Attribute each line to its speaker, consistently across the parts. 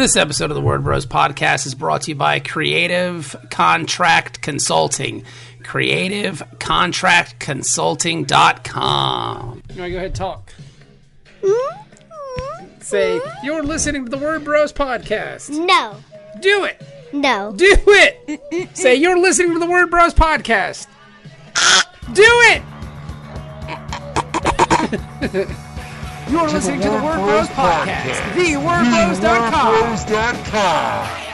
Speaker 1: This episode of the Word Bros podcast is brought to you by Creative Contract Consulting. CreativeContractConsulting.com. You want to go ahead and talk? Mm-hmm. Say, you're listening to the Word Bros podcast.
Speaker 2: No.
Speaker 1: Do it.
Speaker 2: No.
Speaker 1: Do it. Say, you're listening to the Word Bros podcast. Do it. you're listening to the Word Bros podcast. TheWordBros.com.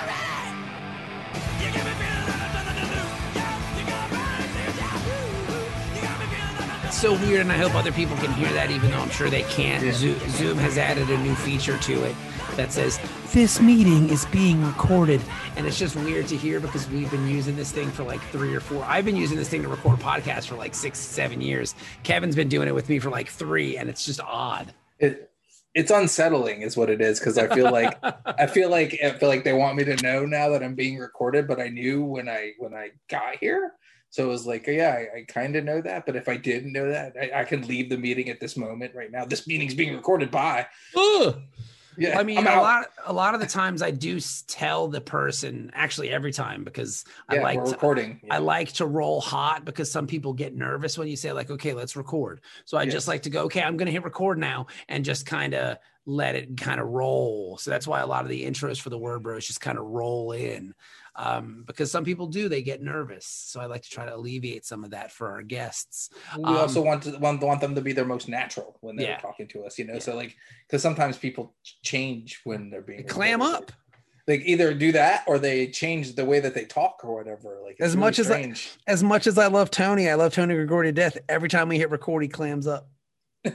Speaker 1: It's so weird, and I hope other people can hear that, even though I'm sure they can't. Zoom, Zoom has added a new feature to it that says this meeting is being recorded, and it's just weird to hear because we've been using this thing for like three or four. I've been using this thing to record podcasts for like six, seven years. Kevin's been doing it with me for like three, and it's just odd.
Speaker 3: It it's unsettling is what it is because i feel like i feel like i feel like they want me to know now that i'm being recorded but i knew when i when i got here. So it was like yeah i, I kind of know that but if i didn't know that I, I can leave the meeting at this moment right now. This meeting's being recorded. By
Speaker 1: Ugh.
Speaker 3: Yeah
Speaker 1: I mean,
Speaker 3: I'm
Speaker 1: a
Speaker 3: out.
Speaker 1: lot, a lot of the times I do tell the person. Actually, every time because I like
Speaker 3: we're
Speaker 1: to,
Speaker 3: recording
Speaker 1: I like to roll hot because some people get nervous when you say like, okay, let's record. So I just like to go, okay, I'm going to hit record now and just kind of let it kind of roll. So that's why a lot of the intros for the word bros just kind of roll in. Um, because some people do, they get nervous. So I like to try to alleviate some of that for our guests.
Speaker 3: we
Speaker 1: um,
Speaker 3: also want to want, want them to be their most natural when they're
Speaker 1: Yeah.
Speaker 3: talking to us you know so like because sometimes people change when they're being
Speaker 1: Clam
Speaker 3: recorded.
Speaker 1: up.
Speaker 3: like either do that or they change the way that they talk or whatever like
Speaker 1: As
Speaker 3: it's
Speaker 1: much as I- As much as I love Tony, I love Tony Gregori to death. Every time we hit record, he clams up.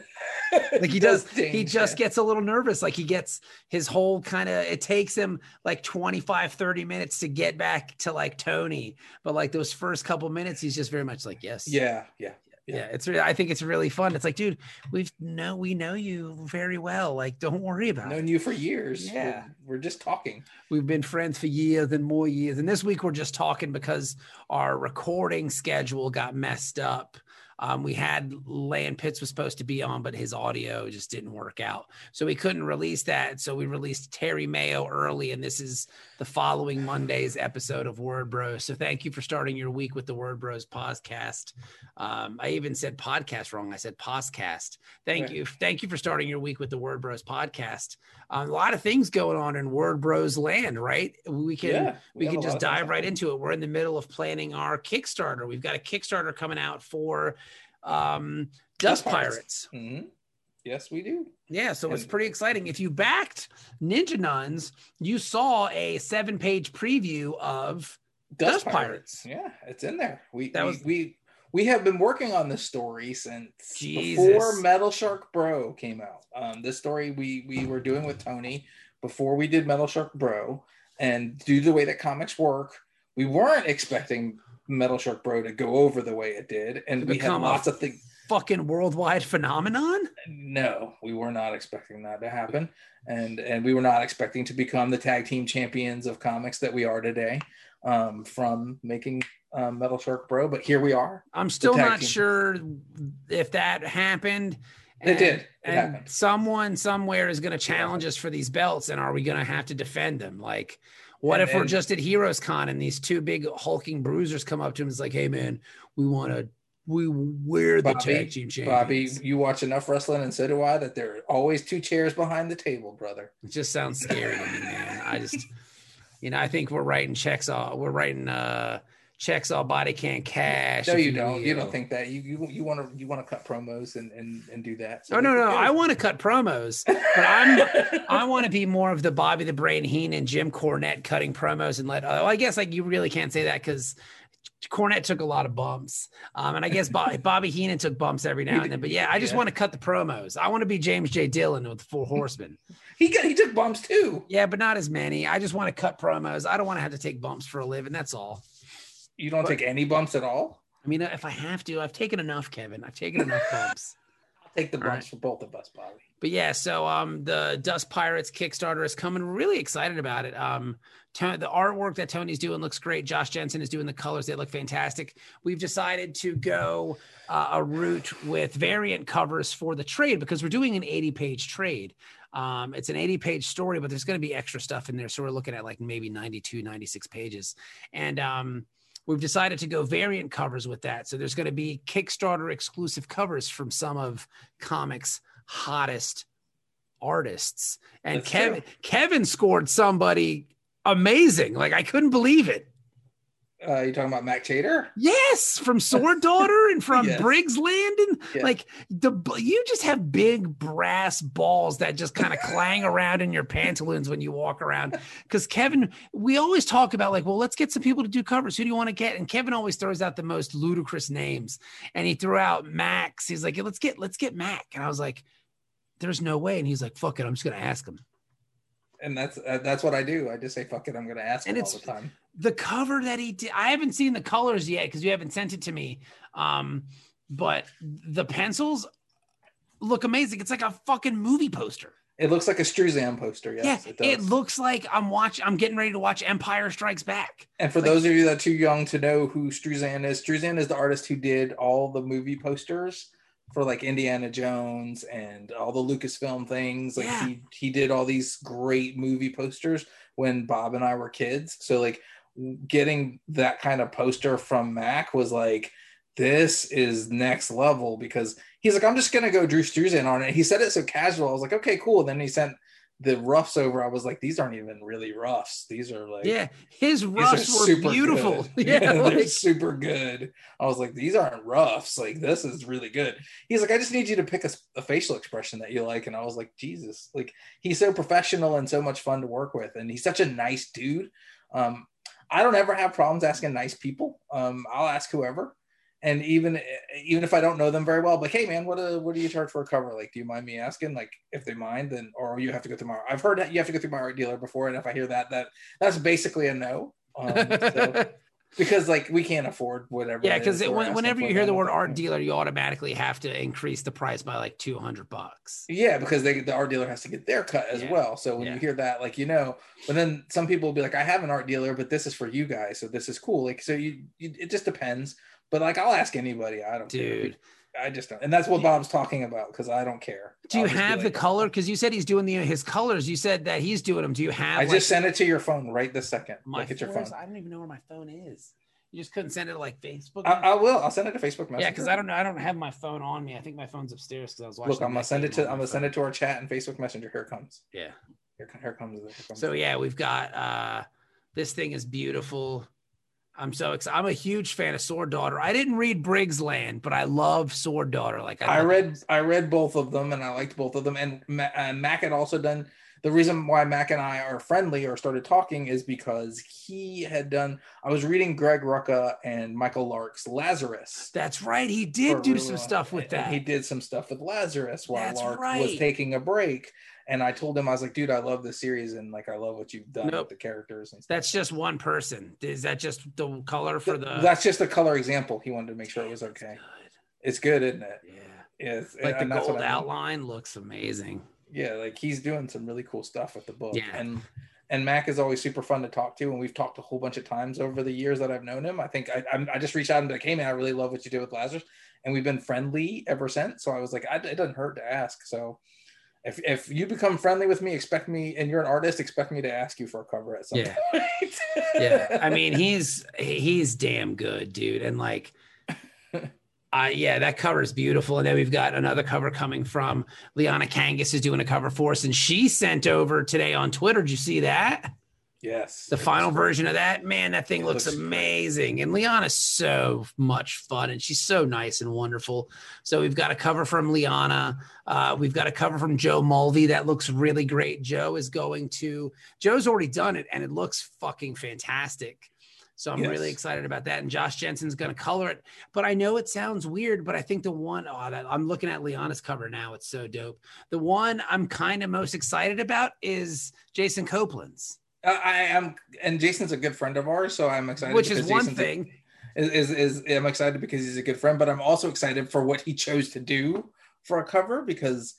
Speaker 1: like he
Speaker 3: It
Speaker 1: does, he just gets a little nervous. Like he gets his whole kind of it takes him like 25 30 minutes to get back to like tony. But like those first couple minutes he's just very much like yes.
Speaker 3: Yeah yeah
Speaker 1: yeah. It's i think it's really fun. It's like dude we've know we know you very well. Like don't worry about it.
Speaker 3: known you for years.
Speaker 1: Yeah.
Speaker 3: We're, we're just talking.
Speaker 1: we've been friends for years and more years. And this week we're just talking because our recording schedule got messed up um, we had Lan Pitts was supposed to be on, but his audio just didn't work out. So we couldn't release that. So we released Terry Mayo early, and this is the following Monday's episode of Word Bros. So thank you for starting your week with the Word Bros podcast. Um, I even said podcast wrong. I said podcast. Thank
Speaker 3: Right.
Speaker 1: you. Thank you for starting your week with the Word Bros podcast. Um, a lot of things going on in Word Bros land, right? We can
Speaker 3: yeah.
Speaker 1: we
Speaker 3: have
Speaker 1: can just
Speaker 3: lot of things
Speaker 1: dive right into it. We're in the middle of planning our Kickstarter. We've got a Kickstarter coming out for um, Dust
Speaker 3: Dust Pirates.
Speaker 1: Pirates.
Speaker 3: Mhm. Yes, we do.
Speaker 1: Yeah, so it's pretty exciting. If you backed Ninja Nuns, you saw a seven page preview of Dust Pirates.
Speaker 3: Yeah, it's in there. We
Speaker 1: That
Speaker 3: we,
Speaker 1: was-
Speaker 3: we we have been working on this story since
Speaker 1: Jesus.
Speaker 3: before Metal Shark Bro came out. Um, this story we we were doing with Tony before we did Metal Shark Bro, and due to the way that comics work, we weren't expecting Metal Shark Bro to go over the way it did, and we had
Speaker 1: become a-
Speaker 3: lots of things.
Speaker 1: fucking worldwide phenomenon.
Speaker 3: No, we were not expecting that to happen, and and we were not expecting to become the tag team champions of comics that we are today um, from making um, Metal Shark Bro. But here we are.
Speaker 1: I'm still not
Speaker 3: team.
Speaker 1: sure if that happened.
Speaker 3: It did. It
Speaker 1: and
Speaker 3: happened.
Speaker 1: someone somewhere is going to challenge us for these belts, and are we going to have to defend them? Like, what
Speaker 3: And-
Speaker 1: if we're just at Heroes Con and these two big hulking bruisers come up to him? It's like, hey man, we want to, we we're the
Speaker 3: Bobby,
Speaker 1: tag team
Speaker 3: Bobby, you watch enough wrestling, and so do I. That there are always two chairs behind the table, brother.
Speaker 1: It just sounds scary to me, man. I just, you know, I think we're writing checks all, we're writing uh checks all body can't cash.
Speaker 3: No,
Speaker 1: if
Speaker 3: you don't. You don't think that. You you you want to you want to cut promos and and and do that. So
Speaker 1: Oh no, no,
Speaker 3: could
Speaker 1: I want to cut promos. but I'm- I want to be more of the Bobby the Brain Heenan, Jim Cornette cutting promos and let. Oh, I guess like you really can't say that because Cornette took a lot of bumps, um, and I guess Bobby, Bobby Heenan took bumps every now and then. But yeah, I just
Speaker 3: Yeah.
Speaker 1: want to cut the promos. I want to be James J. Dillon with the Four Horsemen.
Speaker 3: he got he took bumps too.
Speaker 1: yeah, but not as many. I just want to cut promos. I don't want to have to take bumps for a living. That's all.
Speaker 3: You don't take any bumps at all.
Speaker 1: I mean, if I have to, I've taken enough, Kevin. I've taken enough bumps.
Speaker 3: I'll take the bumps
Speaker 1: right.
Speaker 3: for both of us, Bobby.
Speaker 1: But yeah, so um, the Dust Pirates Kickstarter is coming. We're really excited about it. Um, To- the artwork that Tony's doing looks great. Josh Jensen is doing the colors; they look fantastic. We've decided to go uh, a route with variant covers for the trade because we're doing an 80-page trade. Um, it's an 80 page story, but there's going to be extra stuff in there. So we're looking at like maybe 92, 96 pages. And um, we've decided to go variant covers with that. So there's going to be Kickstarter exclusive covers from some of comics' hottest artists. And
Speaker 3: That's
Speaker 1: Kevin
Speaker 3: true.
Speaker 1: Kevin scored somebody amazing. Like I couldn't believe it.
Speaker 3: Uh, you talking about Mack Chater?
Speaker 1: Yes, from Sword Daughter and from
Speaker 3: Yes.
Speaker 1: Briggs Landon.
Speaker 3: Yeah.
Speaker 1: Like the you just have big brass balls that just kind of clang around in your pantaloons when you walk around. Because Kevin, we always talk about like, well, let's get some people to do covers. Who do you want to get? And Kevin always throws out the most ludicrous names. And he threw out Max. He's like, let's get let's get Mack. And I was like, there's no way. And he's like, fuck it, I'm just gonna ask him.
Speaker 3: And that's uh, that's what I do. I just say fuck it. I'm going to ask
Speaker 1: And
Speaker 3: him all the time.
Speaker 1: The cover that he did i haven't seen the colors yet because you haven't sent it to me um but the pencils look amazing it's like a fucking movie poster
Speaker 3: It looks like a Struzan poster. Yes,
Speaker 1: yeah
Speaker 3: it
Speaker 1: it, looks like i'm watching i'm getting ready to watch empire strikes back
Speaker 3: and for
Speaker 1: like-
Speaker 3: those of you that are too young to know who Struzan is, Struzan is the artist who did all the movie posters for like Indiana Jones and all the Lucasfilm things. Like
Speaker 1: Yeah.
Speaker 3: he he did all these great movie posters when Bob and I were kids. So like getting that kind of poster from Mack was like this is next level because he's like I'm just gonna go Drew Struzan on it. He said it so casual. I was like okay cool. then he sent the roughs over. I was like these aren't even really roughs. These are like
Speaker 1: yeah his roughs were beautiful
Speaker 3: good.
Speaker 1: yeah,
Speaker 3: they're super good. I was like, these aren't roughs. Like, this is really good. He's like, I just need you to pick a facial expression that you like. And I was like, Jesus, like he's so professional and so much fun to work with, and he's such a nice dude. Um, I don't ever have problems asking nice people. Um, I'll ask whoever. And even even if I don't know them very well, like, hey man, what uh, what do you charge for a cover? Like, do you mind me asking? Like, if they mind, then or you have to go through my. I've heard that you have to go through my art dealer before, and if I hear that, that that's basically a no. Um, so, because like we can't afford whatever.
Speaker 1: yeah because whenever you hear the word art dealer you automatically have to increase the price by like 200 bucks
Speaker 3: Yeah, because they the art dealer has to get their cut as
Speaker 1: Yeah.
Speaker 3: well. So when
Speaker 1: Yeah.
Speaker 3: you hear that, like you know, but then some people will be like, I have an art dealer, but this is for you guys, so this is cool. Like so you, you it just depends. But like I'll ask anybody. I don't care. I just don't. And that's what Bob's talking about because I don't care.
Speaker 1: do you have the
Speaker 3: like,
Speaker 1: color because you said he's doing the his colors you said that he's doing them do you have
Speaker 3: I
Speaker 1: like,
Speaker 3: just sent it to your phone right this second.
Speaker 1: My
Speaker 3: Look at your
Speaker 1: phone. I don't even know where my phone is. You just couldn't send it to like Facebook.
Speaker 3: I, I will. I'll send it to Facebook Messenger.
Speaker 1: yeah, because I don't know. I don't have my phone on me. I think my phone's upstairs because I was watching.
Speaker 3: Look, I'm gonna send it to. I'm gonna send it to our chat and Facebook Messenger. Here it comes.
Speaker 1: Yeah.
Speaker 3: Here, here comes. Here comes.
Speaker 1: So yeah, we've got uh this thing is beautiful. I'm so excited. I'm a huge fan of Sword Daughter. I didn't read Briggs Land, but I love Sword Daughter. Like
Speaker 3: I
Speaker 1: love-
Speaker 3: read I read both of them and I liked both of them. And Ma- uh, Mack had also done the reason why Mack and I are friendly or started talking is because he had done. I was reading Greg Rucka and Michael Lark's Lazarus.
Speaker 1: That's right. He did do some stuff with that.
Speaker 3: He did some stuff with Lazarus while
Speaker 1: That's
Speaker 3: Lark was taking a break. And I told him I was like, dude, I love this series and like I love what you've done
Speaker 1: Nope.
Speaker 3: with the characters and stuff.
Speaker 1: That's just one person. Is that just the color for the?
Speaker 3: That's just a color example. He wanted to make sure it was okay. It's good, isn't it?
Speaker 1: Yeah.
Speaker 3: It's,
Speaker 1: Like the gold
Speaker 3: I mean.
Speaker 1: outline looks amazing.
Speaker 3: Yeah like he's doing some really cool stuff with the book.
Speaker 1: Yeah.
Speaker 3: and and mac is always super fun to talk to and we've talked a whole bunch of times over the years that i've known him. I think i, I just reached out and be like hey man i really love what you did with lazarus and we've been friendly ever since. So i was like I, it doesn't hurt to ask. So if, if you become friendly with me expect me and you're an artist expect me to ask you for a cover at some
Speaker 1: Yeah.
Speaker 3: point.
Speaker 1: Yeah. I mean he's he's damn good dude. And like uh yeah that cover is beautiful. And then we've got another cover coming from liana kangas is doing a cover for us. And she sent over today on twitter. Did you see that?
Speaker 3: Yes.
Speaker 1: The final version of that. Man that thing looks,
Speaker 3: looks great.
Speaker 1: amazing. And liana's so much fun. And she's so nice and wonderful. So we've got a cover from liana. Uh, we've got a cover from joe mulvey that looks really great. Joe is going to joe's already done it and it looks fucking fantastic so i'm really excited about that and josh jensen's going to color it but i know it sounds weird but i think the one oh, that, i'm looking at liana's cover now it's so dope the one i'm kind of most excited about is jason copland's
Speaker 3: I, I am and jason's a good friend of ours so i'm excited
Speaker 1: which is one
Speaker 3: Jason's a-
Speaker 1: thing
Speaker 3: is, is is I'm excited because he's a good friend, but I'm also excited for what he chose to do for a cover because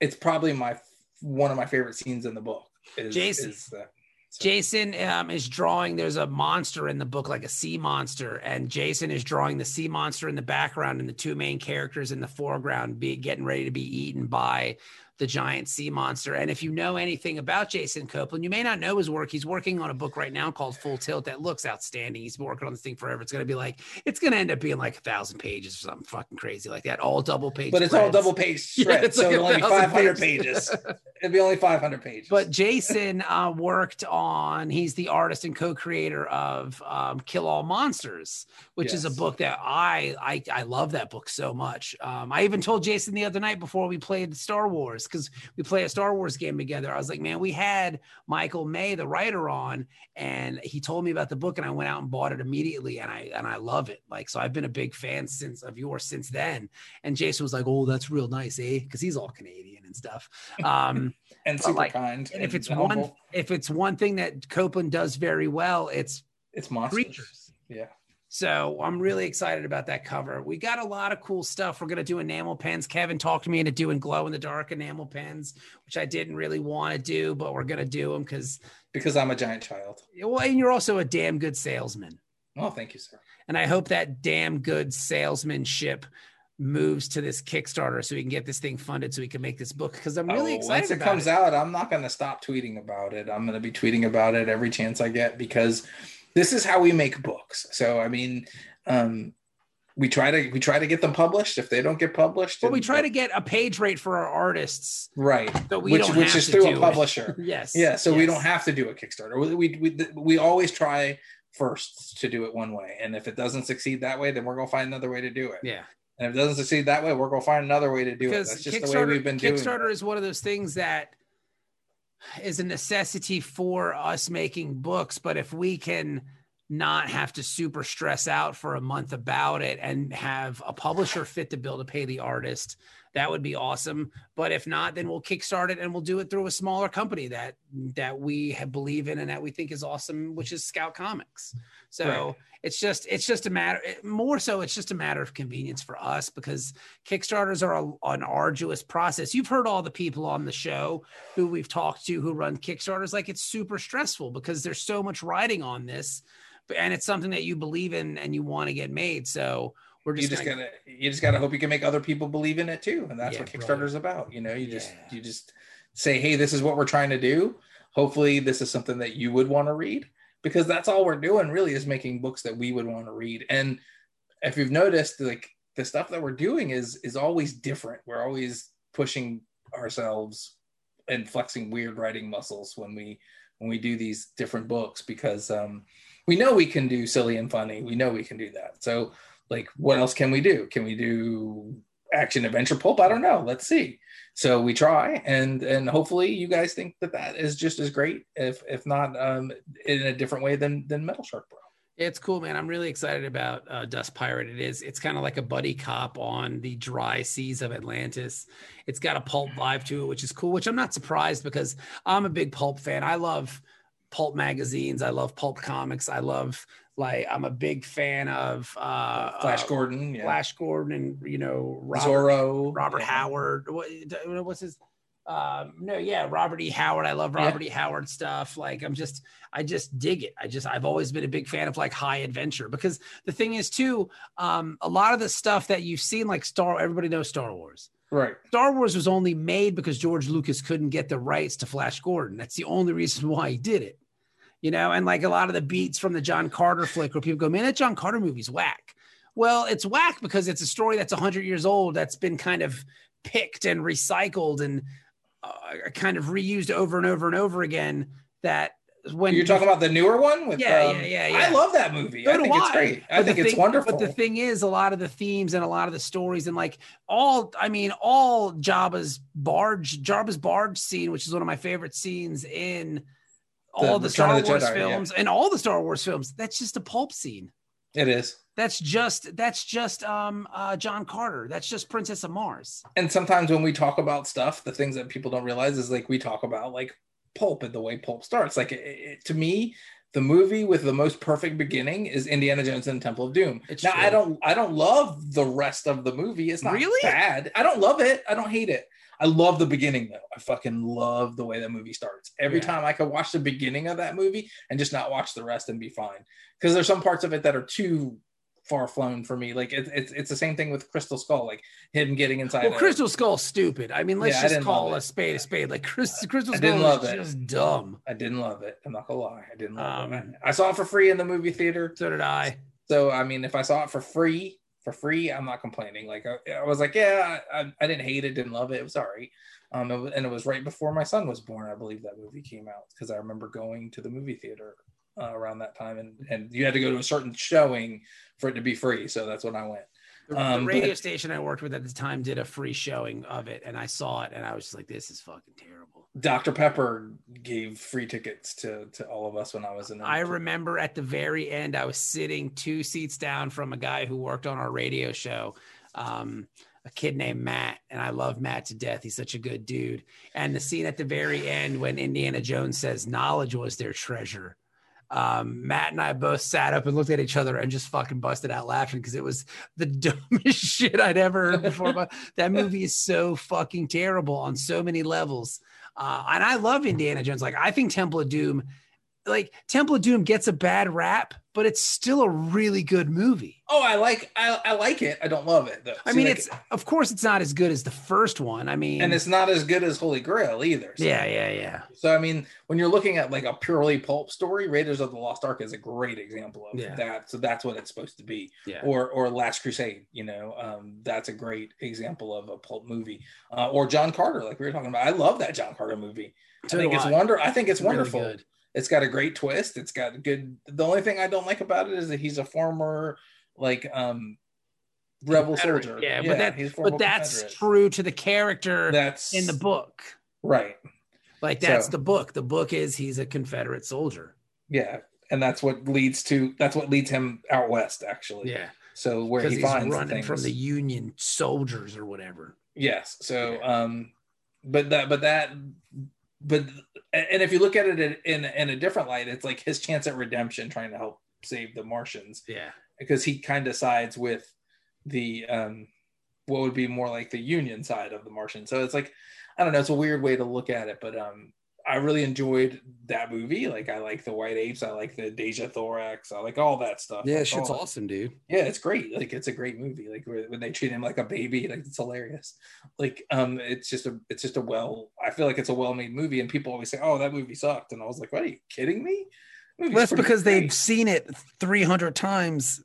Speaker 3: it's probably my one of my favorite scenes in the book. Is,
Speaker 1: Jason.
Speaker 3: is that. So-
Speaker 1: Jason um, is drawing. There's a monster in the book, like a sea monster, and Jason is drawing the sea monster in the background, and the two main characters in the foreground, be getting ready to be eaten by the giant sea monster. And if you know anything about Jason Copland, you may not know his work. He's working on a book right now called Full Tilt that looks outstanding. He's been working on this thing forever. It's going to be like, it's going to end up being like a thousand pages or something fucking crazy like that. All double page.
Speaker 3: But it's all double page. Yeah, so like it'll only be 500 pages. pages. It'll be only 500 pages.
Speaker 1: But Jason uh, worked on, he's the artist and co creator of um, Kill All Monsters, which yes. is a book that I, I, I love that book so much. Um, I even told Jason the other night before we played Star Wars because we play a Star Wars game together. I was like, man, we had Michael May, the writer, on, and he told me about the book, and I went out and bought it immediately, and I and I love it. Like, so I've been a big fan since of yours since then. And Jason was like, oh, that's real nice, eh? Because he's all Canadian and stuff. Um,
Speaker 3: and super like, kind.
Speaker 1: And if it's one, if it's one thing that Copland does very well, it's
Speaker 3: it's monsters. Creatures. Yeah.
Speaker 1: So I'm really excited about that cover. We got a lot of cool stuff. We're gonna do enamel pens. Kevin talked me into doing glow in the dark enamel pens, which I didn't really want to do, but we're gonna do them because
Speaker 3: because I'm a giant child.
Speaker 1: Well, and you're also a damn good salesman.
Speaker 3: Oh, thank you, sir.
Speaker 1: And I hope that damn good salesmanship moves to this Kickstarter so we can get this thing funded so we can make this book because I'm really oh, excited.
Speaker 3: Once it comes
Speaker 1: it.
Speaker 3: out, I'm not going to stop tweeting about it. I'm going to be tweeting about it every chance I get because this is how we make books. So I mean, um, we try to we try to get them published. If they don't get published,
Speaker 1: well, we try to get a page rate for our artists,
Speaker 3: right?
Speaker 1: Which,
Speaker 3: which is through a publisher.
Speaker 1: yes,
Speaker 3: yeah. So
Speaker 1: yes.
Speaker 3: we don't have to do a Kickstarter. We, we we we always try first to do it one way, and if it doesn't succeed that way, then we're gonna find another way to do it.
Speaker 1: Yeah.
Speaker 3: And if it doesn't succeed that way, we're gonna find another way to do because it. That's just the way we've been
Speaker 1: doing.
Speaker 3: Kickstarter
Speaker 1: is one of those things that is a necessity for us making books, but if we can not have to super stress out for a month about it and have a publisher fit the bill to pay the artist that would be awesome but if not then we'll kickstart it and we'll do it through a smaller company that that we believe in and that we think is awesome which is scout comics so right. it's just it's just a matter more so it's just a matter of convenience for us because kickstarters are a, an arduous process you've heard all the people on the show who we've talked to who run kickstarters like it's super stressful because there's so much writing on this and it's something that you believe in and you want to get made. So we're just,
Speaker 3: you just gonna, gotta you just gotta hope you can make other people believe in it too, and that's yeah, what Kickstarter's bro. about. You know, you just yeah. you just say, hey, this is what we're trying to do. Hopefully, this is something that you would want to read because that's all we're doing really is making books that we would want to read. And if you've noticed, like the stuff that we're doing is is always different. We're always pushing ourselves and flexing weird writing muscles when we when we do these different books because um we know we can do silly and funny. We know we can do that. So, like, what else can we do? Can we do action adventure pulp? I don't know. Let's see. So we try, and and hopefully you guys think that that is just as great, if if not um, in a different way than than Metal Shark Bro.
Speaker 1: It's cool, man. I'm really excited about uh, Dust Pirate. It is. It's kind of like a buddy cop on the dry seas of Atlantis. It's got a pulp vibe to it, which is cool. Which I'm not surprised because I'm a big pulp fan. I love pulp magazines. I love pulp comics. I love like I'm a big fan of uh,
Speaker 3: Flash uh, Gordon,
Speaker 1: yeah. Flash Gordon, and you know
Speaker 3: Robert, Zorro,
Speaker 1: Robert yeah. Howard. What, what's his? Um, no, yeah, Robert E. Howard. I love Robert yeah. E. Howard stuff. Like I'm just, I just dig it. I just, I've always been a big fan of like high adventure because the thing is too, um, a lot of the stuff that you've seen, like Star, everybody knows Star Wars.
Speaker 3: Right.
Speaker 1: Star Wars was only made because George Lucas couldn't get the rights to Flash Gordon. That's the only reason why he did it. You know, and like a lot of the beats from the John Carter flick where people go, man, that John Carter movie's whack. Well, it's whack because it's a story that's 100 years old that's been kind of picked and recycled and uh, kind of reused over and over and over again. That when
Speaker 3: you're talking about the newer one with
Speaker 1: yeah, um, yeah, yeah, yeah,
Speaker 3: I love that movie. So I think it's great. I think
Speaker 1: thing,
Speaker 3: it's wonderful.
Speaker 1: But the thing is, a lot of the themes and a lot of the stories and like all, I mean, all Jabba's barge, Jabba's barge scene, which is one of my favorite scenes in all the, the Star the Wars Jedi, films yeah. and all the Star Wars films. That's just a pulp scene.
Speaker 3: It is.
Speaker 1: That's just that's just um uh John Carter. That's just Princess of Mars.
Speaker 3: And sometimes when we talk about stuff, the things that people don't realize is like we talk about like pulp and the way pulp starts. Like it, it, to me, the movie with the most perfect beginning is Indiana Jones and the Temple of Doom. It's now true. I don't I don't love the rest of the movie. It's not really bad. I don't love it. I don't hate it. I love the beginning though. I fucking love the way that movie starts. Every yeah. time I could watch the beginning of that movie and just not watch the rest and be fine. Because there's some parts of it that are too far flown for me. Like it's it's it's the same thing with Crystal Skull, like him getting inside.
Speaker 1: Well, Crystal Skull's stupid. I mean, let's
Speaker 3: Yeah,
Speaker 1: just call a spade a spade. Like Chris, Crystal
Speaker 3: I didn't
Speaker 1: Skull
Speaker 3: love
Speaker 1: is
Speaker 3: it.
Speaker 1: just dumb.
Speaker 3: I didn't love it. I'm not gonna lie, I didn't love it.
Speaker 1: Um,
Speaker 3: I saw it for free in the movie theater.
Speaker 1: So did I.
Speaker 3: So I mean, if I saw it for free, for free, I'm not complaining. Like I, I was like, yeah, I, I didn't hate it, didn't love it. It was all right. Um, it and it was right before my son was born, I believe that movie came out because I remember going to the movie theater uh, around that time, and and you had to go to a certain showing for it to be free. So that's when I went.
Speaker 1: The,
Speaker 3: Um,
Speaker 1: the radio
Speaker 3: but-
Speaker 1: station I worked with at the time did a free showing of it, and I saw it, and I was just like, "This is fucking terrible."
Speaker 3: Dr. Pepper gave free tickets to to all of us when I was in.
Speaker 1: I remember at the very end, I was sitting two seats down from a guy who worked on our radio show, um, a kid named Matt, and I love Matt to death. He's such a good dude. And the scene at the very end when Indiana Jones says, "Knowledge was their treasure." Um, Matt and I both sat up and looked at each other and just fucking busted out laughing because it was the dumbest shit I'd ever heard before. That movie is so fucking terrible on so many levels. Uh, and I love Indiana Jones. Like I think Temple of Doom, like Temple of Doom gets a bad rap, but it's still a really good movie.
Speaker 3: Oh, I like I, I like it. I don't love it though.
Speaker 1: I
Speaker 3: See,
Speaker 1: mean,
Speaker 3: like-
Speaker 1: it's of course it's not as good as the first one. I mean,
Speaker 3: and it's not as good as Holy Grail either. So-
Speaker 1: yeah, yeah, yeah,
Speaker 3: So I mean, when you're looking at like a purely pulp story, Raiders of the Lost Ark is a great example of
Speaker 1: Yeah.
Speaker 3: that. So that's what it's supposed to be.
Speaker 1: yeah.
Speaker 3: Or or Last Crusade, you know, um, that's a great example of a pulp movie. Uh, or John Carter, like we were talking about. I love that John Carter movie.
Speaker 1: So
Speaker 3: I think it's wonder. I think it's
Speaker 1: Really
Speaker 3: wonderful.
Speaker 1: good.
Speaker 3: It's got a great twist. It's got a good. The only thing I don't like about it is that he's a former like um rebel soldier.
Speaker 1: Yeah, but that, but that's true to the character
Speaker 3: That's
Speaker 1: in the book.
Speaker 3: right.
Speaker 1: Like that's
Speaker 3: So-
Speaker 1: the book. The book is he's a Confederate soldier.
Speaker 3: Yeah, and that's what leads to that's what leads him out west actually.
Speaker 1: Yeah,
Speaker 3: So where he
Speaker 1: he's
Speaker 3: finds
Speaker 1: running
Speaker 3: things.
Speaker 1: from the Union soldiers or whatever.
Speaker 3: yes. So
Speaker 1: Yeah.
Speaker 3: um, but that but that but and if you look at it in in a different light, it's like his chance at redemption, trying to help save the Martians
Speaker 1: Yeah,
Speaker 3: because he kind of sides with the um what would be more like the Union side of the Martians. So it's like I don't know, it's a weird way to look at it, but um. I really enjoyed that movie. Like I like the White Apes. I like the Dejah Thoris. I like all that stuff.
Speaker 1: yeah,
Speaker 3: Like,
Speaker 1: shit's
Speaker 3: all-
Speaker 1: awesome, dude.
Speaker 3: yeah it's great like it's a great movie like when they treat him like a baby like it's hilarious like um it's just a it's just a well i feel like it's a well-made movie and people always say oh that movie sucked and i was like what are you kidding me
Speaker 1: Well, that's because
Speaker 3: great.
Speaker 1: they've seen it 300 times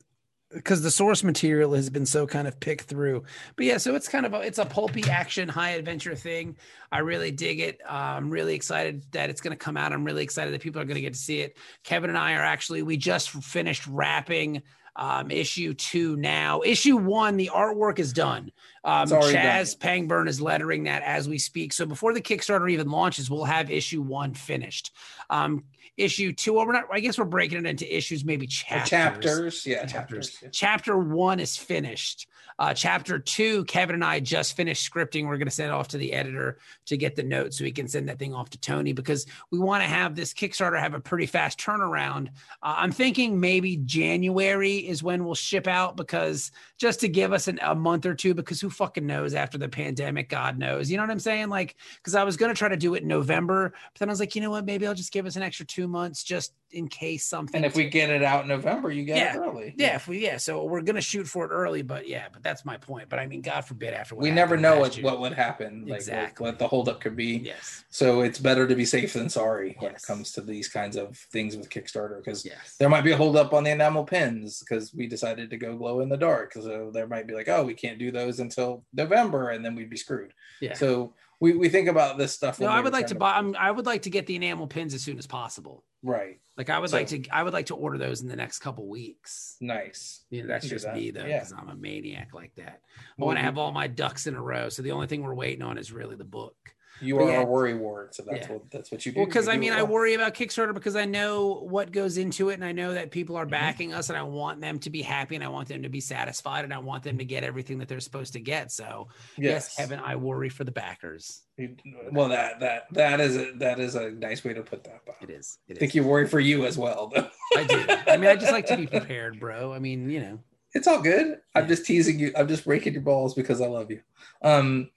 Speaker 1: because the source material has been so kind of picked through. But yeah, so it's kind of a, it's a pulpy action high adventure thing. I really dig it. Uh, I'm really excited that it's going to come out. I'm really excited that people are going to get to see it. Kevin and I are actually we just finished wrapping um, issue two now. Issue one, the artwork is done. Um, Chas Pangburn is lettering that as we speak. So before the Kickstarter even launches, we'll have issue one finished. Um, issue two, well, we're not. I guess we're breaking it into issues, maybe chapters.
Speaker 3: chapters yeah
Speaker 1: Chapters.
Speaker 3: chapters, yeah.
Speaker 1: Chapter one is finished. Uh, chapter two, Kevin and I just finished scripting. We're going to send it off to the editor to get the notes so we can send that thing off to Tony because we want to have this Kickstarter have a pretty fast turnaround. Uh, I'm thinking maybe January is when we'll ship out because just to give us an, a month or two because who fucking knows after the pandemic, God knows. You know what I'm saying? Like, because I was going to try to do it in November, but then I was like, you know what? Maybe I'll just give us an extra two months just in case something.
Speaker 3: and if we get it out in november you get
Speaker 1: Yeah.
Speaker 3: it early
Speaker 1: Yeah, if we yeah, so we're gonna shoot for it early, but yeah, but that's my point. But I mean, God forbid after
Speaker 3: we never know what,
Speaker 1: year.
Speaker 3: what would happen like
Speaker 1: Exactly.
Speaker 3: what, what the holdup could be
Speaker 1: Yes,
Speaker 3: so it's better to be safe than sorry when it comes to these kinds of things with kickstarter because
Speaker 1: yes,
Speaker 3: there might be a holdup on the enamel pins because we decided to go glow in the dark. So there might be like, oh, we can't do those until November, and then we'd be screwed.
Speaker 1: yeah.
Speaker 3: So we, we think about this stuff.
Speaker 1: no, I would like to buy. I'm, I would like to get the enamel pins as soon as possible.
Speaker 3: Right,
Speaker 1: Like I would
Speaker 3: So-
Speaker 1: like to. I would like to order those in the next couple weeks.
Speaker 3: nice.
Speaker 1: You know, that's just
Speaker 3: that.
Speaker 1: me though,
Speaker 3: Yeah.
Speaker 1: because I'm a maniac like that. I
Speaker 3: Well,
Speaker 1: want to have all my ducks in a row. So the only thing we're waiting on is really the book.
Speaker 3: You
Speaker 1: but
Speaker 3: are
Speaker 1: yeah.
Speaker 3: a worry ward, so that's
Speaker 1: Yeah.
Speaker 3: what that's what you do.
Speaker 1: Well, because I mean,
Speaker 3: it
Speaker 1: I worry about Kickstarter because I know what goes into it, and I know that people
Speaker 3: Mm-hmm.
Speaker 1: are backing us, and I want them to be happy, and I want them to be satisfied, and I want them to get everything that they're supposed to get. So, yes, Kevin, I worry for the backers.
Speaker 3: You- well, that that that is a, that is a nice way to put that. Bob.
Speaker 1: It is.
Speaker 3: I think
Speaker 1: is.
Speaker 3: you worry for you as well, though.
Speaker 1: I do. I mean, I just like to be prepared, bro. I mean, you know.
Speaker 3: it's all good. I'm just teasing you. I'm just breaking your balls because I love you. Um,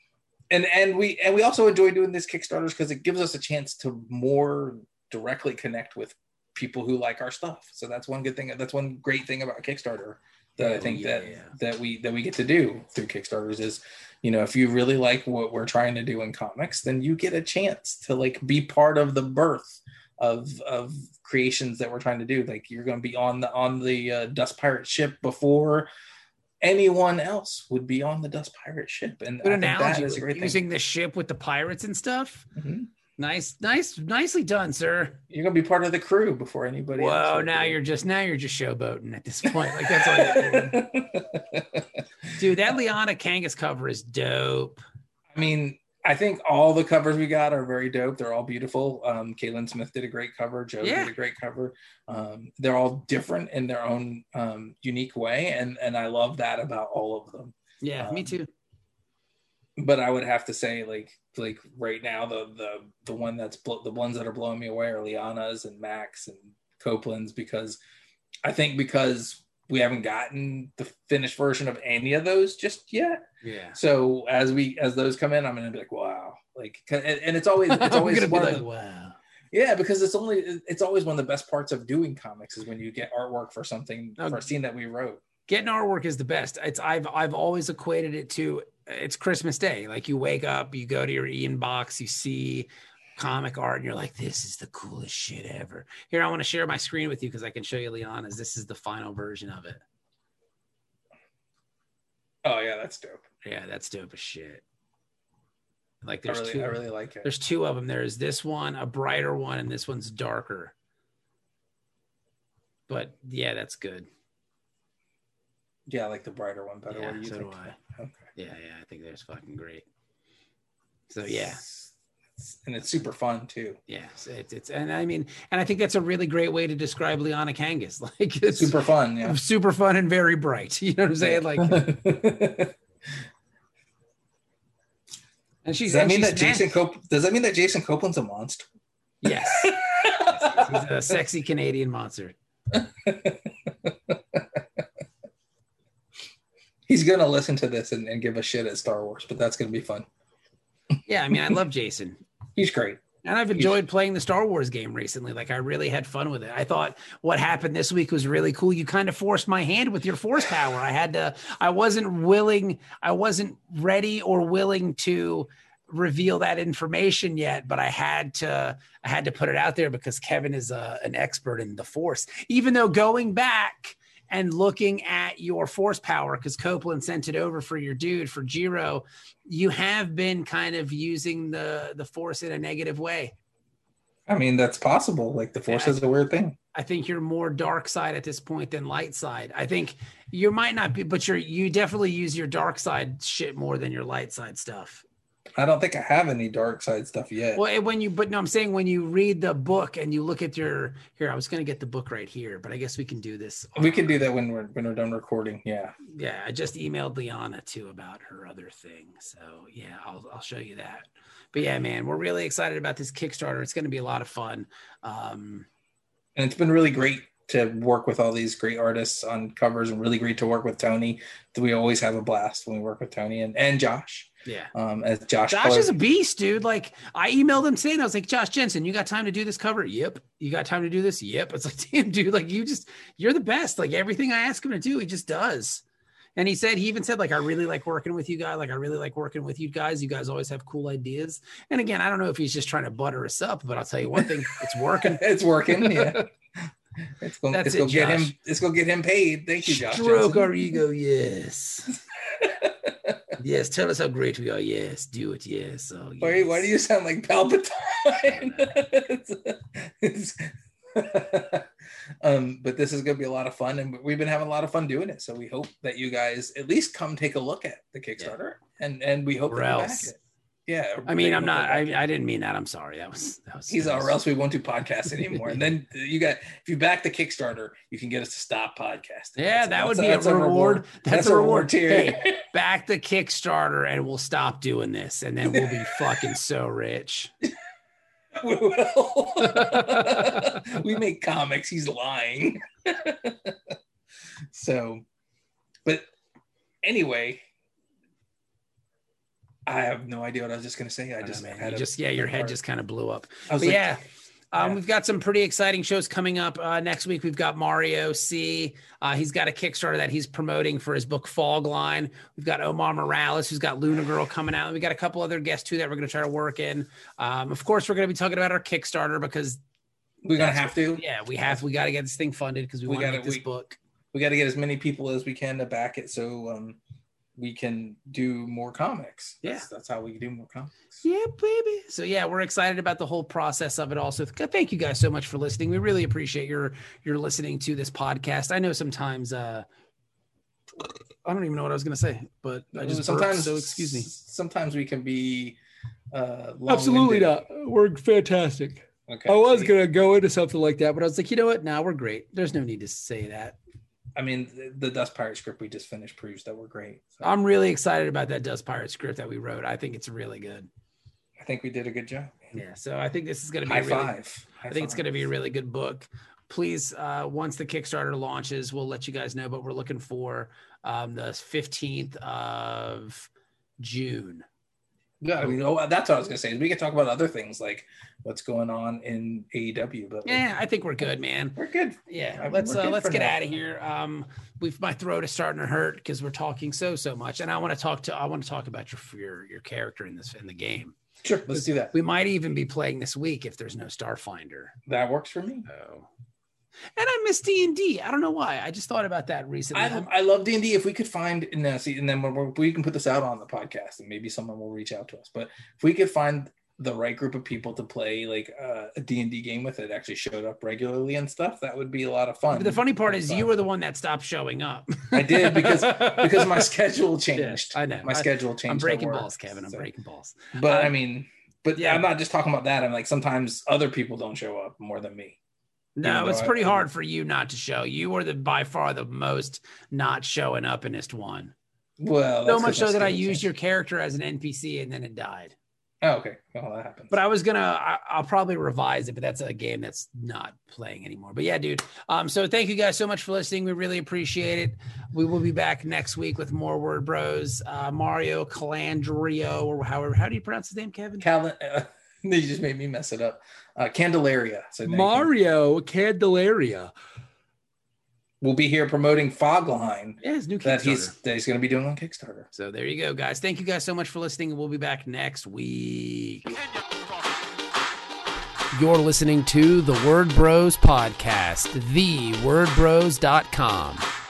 Speaker 3: and and we and we also enjoy doing these Kickstarters because it gives us a chance to more directly connect with people who like our stuff. So that's one good thing. That's one great thing about Kickstarter. that I
Speaker 1: Oh,
Speaker 3: think
Speaker 1: yeah.
Speaker 3: that that we that we get to do through Kickstarters is, you know, if you really like what we're trying to do in comics, then you get a chance to like be part of the birth of of creations that we're trying to do. Like you're going to be on the on the uh, Dust Pirate ship before anyone else would be on the Dust Pirate ship, and
Speaker 1: Good
Speaker 3: I think that
Speaker 1: analogy.
Speaker 3: is a great thing.
Speaker 1: Using the ship with the pirates and stuff.
Speaker 3: Mhm.
Speaker 1: Nice, nice, nicely done, sir.
Speaker 3: You're going to be part of the crew before anybody. else
Speaker 1: Whoa, now you're just now you're just showboating at this point. Like that's all you're. Dude, that Liana Kangas cover is dope.
Speaker 3: I mean, I think all the covers we got are very dope. They're all beautiful. Um, Caitlin Smith did a great cover. Joe
Speaker 1: Yeah.
Speaker 3: did a great cover. Um, they're all different in their own um, unique way, and and I love that about all of them.
Speaker 1: Yeah, me
Speaker 3: Um,
Speaker 1: too.
Speaker 3: But I would have to say, like like right now, the the the one that's blo- the ones that are blowing me away are Liana's and Max and Copland's because I think because we haven't gotten the finished version of any of those just yet.
Speaker 1: Yeah.
Speaker 3: So as we as those come in, I'm gonna be like, wow, like, and, and it's always it's always
Speaker 1: gonna be
Speaker 3: one of
Speaker 1: like,
Speaker 3: the-
Speaker 1: wow.
Speaker 3: yeah, because it's only it's always one of the best parts of doing comics is when you get artwork for something for a scene that we wrote.
Speaker 1: Getting artwork is the best. It's I've I've always equated it to it's Christmas Day. Like you wake up, you go to your Ian box, you see comic art, and you're like, this is the coolest shit ever. Here, I want to share my screen with you because I can show you Liana's This is the final version of it.
Speaker 3: Oh yeah, that's dope.
Speaker 1: Yeah, that's dope as shit. Like
Speaker 3: I
Speaker 1: there's
Speaker 3: really
Speaker 1: two.
Speaker 3: I really like it.
Speaker 1: There's two of them. There's this one, a brighter one, and this one's darker. But yeah, that's good.
Speaker 3: Yeah, I like the brighter one better.
Speaker 1: Yeah,
Speaker 3: what do you
Speaker 1: so
Speaker 3: think?
Speaker 1: do I.
Speaker 3: Okay.
Speaker 1: Yeah, yeah, I think that's fucking great. So yeah,
Speaker 3: and it's super fun too.
Speaker 1: Yes, it's it's and I mean, and I think that's a really great way to describe Liana Kangas. Like it's
Speaker 3: Super fun. Yeah.
Speaker 1: super fun and very bright. You know what I'm saying? Like, and she's
Speaker 3: does that
Speaker 1: and
Speaker 3: mean that Jason Cop- does that mean that Jason Copland's a monster?
Speaker 1: Yes, Yes, he's a sexy Canadian monster.
Speaker 3: He's gonna listen to this and, and give a shit at Star Wars, but that's gonna be fun.
Speaker 1: Yeah, I mean, I love Jason.
Speaker 3: He's great.
Speaker 1: And I've enjoyed playing the Star Wars game recently. Like I really had fun with it. I thought what happened this week was really cool. You kind of forced my hand with your force power. I had to I wasn't willing, I wasn't ready or willing to reveal that information yet, but I had to I had to put it out there because Kevin is a, an expert in the force. Even though going back and looking at your force power because Copland sent it over for your dude for Giro, you have been kind of using the the force in a negative way.
Speaker 3: I mean, that's possible. Like the Force
Speaker 1: Yeah.
Speaker 3: is a weird thing.
Speaker 1: I think you're more dark side at this point than light side. I think you might not be, but you're you definitely use your dark side shit more than your light side stuff.
Speaker 3: I don't think I have any dark side stuff yet.
Speaker 1: Well, when you but no, I'm saying when you read the book and you look at your here, I was gonna get the book right here, but I guess we can do this.
Speaker 3: we can do that when we're when we're done recording. Yeah.
Speaker 1: Yeah, I just emailed Liana too about her other thing. So yeah, I'll I'll show you that. But yeah, man, we're really excited about this Kickstarter. It's going to be a lot of fun. Um,
Speaker 3: and it's been really great to work with all these great artists on covers and really great to work with Tony. We always have a blast when we work with Tony and, and Josh.
Speaker 1: Yeah.
Speaker 3: Um, as Josh,
Speaker 1: Josh
Speaker 3: Clark-
Speaker 1: is a beast, dude. Like I emailed him saying, I was like, Josh Jensen, you got time to do this cover? Yep. You got time to do this? Yep. It's like, damn, dude, like you just you're the best. Like everything I ask him to do, he just does. And he said, he even said, like, I really like working with you guys. Like, I really like working with you guys. You guys always have cool ideas. And again, I don't know if he's just trying to butter us up, but I'll tell you one thing, it's working.
Speaker 3: it's working. Yeah. It's going
Speaker 1: That's
Speaker 3: it's
Speaker 1: it,
Speaker 3: gonna get him
Speaker 1: Josh.
Speaker 3: it's gonna get him paid. Thank you, Josh.
Speaker 1: Stroke our ego, yes. Yes, tell us how great we are. Yes, do it. Yes. Oh,
Speaker 3: Why, why do you sound like Palpatine? Um, but this is going to be a lot of fun, and we've been having a lot of fun doing it. So we hope that you guys at least come take a look at the Kickstarter, and and we hope
Speaker 1: Or
Speaker 3: that you back it. Yeah,
Speaker 1: I mean, I'm not.
Speaker 3: that you back it.
Speaker 1: I, I didn't mean that. I'm sorry. That was. That was.
Speaker 3: He's
Speaker 1: that
Speaker 3: or else we won't do podcasts anymore. and then you got if you back the Kickstarter, you can get us to stop podcasting.
Speaker 1: Yeah,
Speaker 3: That's-
Speaker 1: that would
Speaker 3: that's
Speaker 1: be a reward. That's, a reward.
Speaker 3: tier.
Speaker 1: Hey, back the Kickstarter, and we'll stop doing this, and then we'll be fucking so rich.
Speaker 3: we will. we make comics. He's lying. so, but anyway, I have no idea what I was just going to say. I just
Speaker 1: just, man,
Speaker 3: had a-
Speaker 1: just yeah, your head just kind of blew up.
Speaker 3: I was
Speaker 1: But
Speaker 3: like,
Speaker 1: yeah, Um,
Speaker 3: Yeah.
Speaker 1: We've got some pretty exciting shows coming up uh, next week. We've got Mario C. Uh, he's got a Kickstarter that he's promoting for his book Fog Line. We've got Omar Morales, who's got Luna Girl coming out. We got a couple other guests too that we're going to try to work in. Um, of course, we're going to be talking about our Kickstarter because
Speaker 3: We're gonna
Speaker 1: That's
Speaker 3: have to.
Speaker 1: yeah, we have we got to get this thing funded because we,
Speaker 3: We
Speaker 1: want to get this
Speaker 3: we-
Speaker 1: book.
Speaker 3: We got to get as many people as we can to back it, so um, we can do more comics.
Speaker 1: Yeah.
Speaker 3: that's, how we do more comics.
Speaker 1: Yeah, baby. So yeah, we're excited about the whole process of it. Also, thank you guys so much for listening. We really appreciate your your listening to this podcast. I know sometimes uh I don't even know what I was going to say, but I just
Speaker 3: sometimes,
Speaker 1: burped, so excuse me.
Speaker 3: Sometimes we can be uh,
Speaker 1: Absolutely not. We're fantastic.
Speaker 3: Okay,
Speaker 1: I was to go into something like that, but I was like, you know what? Now we're great. There's no need to say that.
Speaker 3: I mean, the, the Dust Pirate script we just finished proves that we're great. So
Speaker 1: I'm really excited about that Dust Pirate script that we wrote. I think it's really good.
Speaker 3: I think we did a good job.
Speaker 1: Yeah. So I think this is going to be
Speaker 3: High
Speaker 1: a really,
Speaker 3: five. High
Speaker 1: I think it's going to be a really good book. Please, uh, once the Kickstarter launches, we'll let you guys know. But we're looking for um, the 15th of June.
Speaker 3: Yeah, I mean, oh, that's what I was gonna say. is We could talk about other things like what's going on in AEW, but
Speaker 1: Yeah, I think we're good, man.
Speaker 3: we're good.
Speaker 1: Yeah,
Speaker 3: I-
Speaker 1: let's uh, let's get
Speaker 3: now.
Speaker 1: out of here. Um, we've my throat is starting to hurt because we're talking so so much, and I want to talk to I want to talk about your your your character in this in the game.
Speaker 3: Sure, let's do that.
Speaker 1: We might even be playing this week if there's no Starfinder.
Speaker 3: That works for me.
Speaker 1: Oh, and I miss D and D. I don't know why. I just thought about that recently.
Speaker 3: I, I love D and D. If we could find and uh, see, and then we're, we can put this out on the podcast, and maybe someone will reach out to us. But if we could find the right group of people to play like uh, a D and D game with that actually showed up regularly and stuff, that would be a lot of fun.
Speaker 1: But the funny part is, you were the one that stopped showing up.
Speaker 3: I did because because my schedule changed.
Speaker 1: I know.
Speaker 3: my
Speaker 1: I-
Speaker 3: schedule changed.
Speaker 1: I'm breaking balls, Kevin. I'm
Speaker 3: so-
Speaker 1: breaking balls.
Speaker 3: But
Speaker 1: Uh,
Speaker 3: I mean, but
Speaker 1: yeah.
Speaker 3: I'm not just talking about that. I'm like sometimes other people don't show up more than me.
Speaker 1: No, it's pretty
Speaker 3: I-
Speaker 1: hard for you not to show. You were the by far the most not showing up inest one.
Speaker 3: Well,
Speaker 1: so much so that I used your character as an NPC and then it died.
Speaker 3: Oh, okay. Well, that happens.
Speaker 1: But I was gonna, I, I'll probably revise it, but that's a game that's not playing anymore. But yeah, dude. Um, so thank you guys so much for listening. We really appreciate it. We will be back next week with more Word Bros. Uh, Mario Calandrio, or however, how do you pronounce his name, Kevin?
Speaker 3: Cal- uh, you just made me mess it up. Uh, Candelaria. So.
Speaker 1: Mario Candelaria.
Speaker 3: will be here promoting Fogline
Speaker 1: Yeah, his new
Speaker 3: that he's that he's going to be doing on Kickstarter.
Speaker 1: So there you go, guys. Thank you guys so much for listening, and we'll be back next week. You're listening to the Word Bros podcast, thewordbros.com.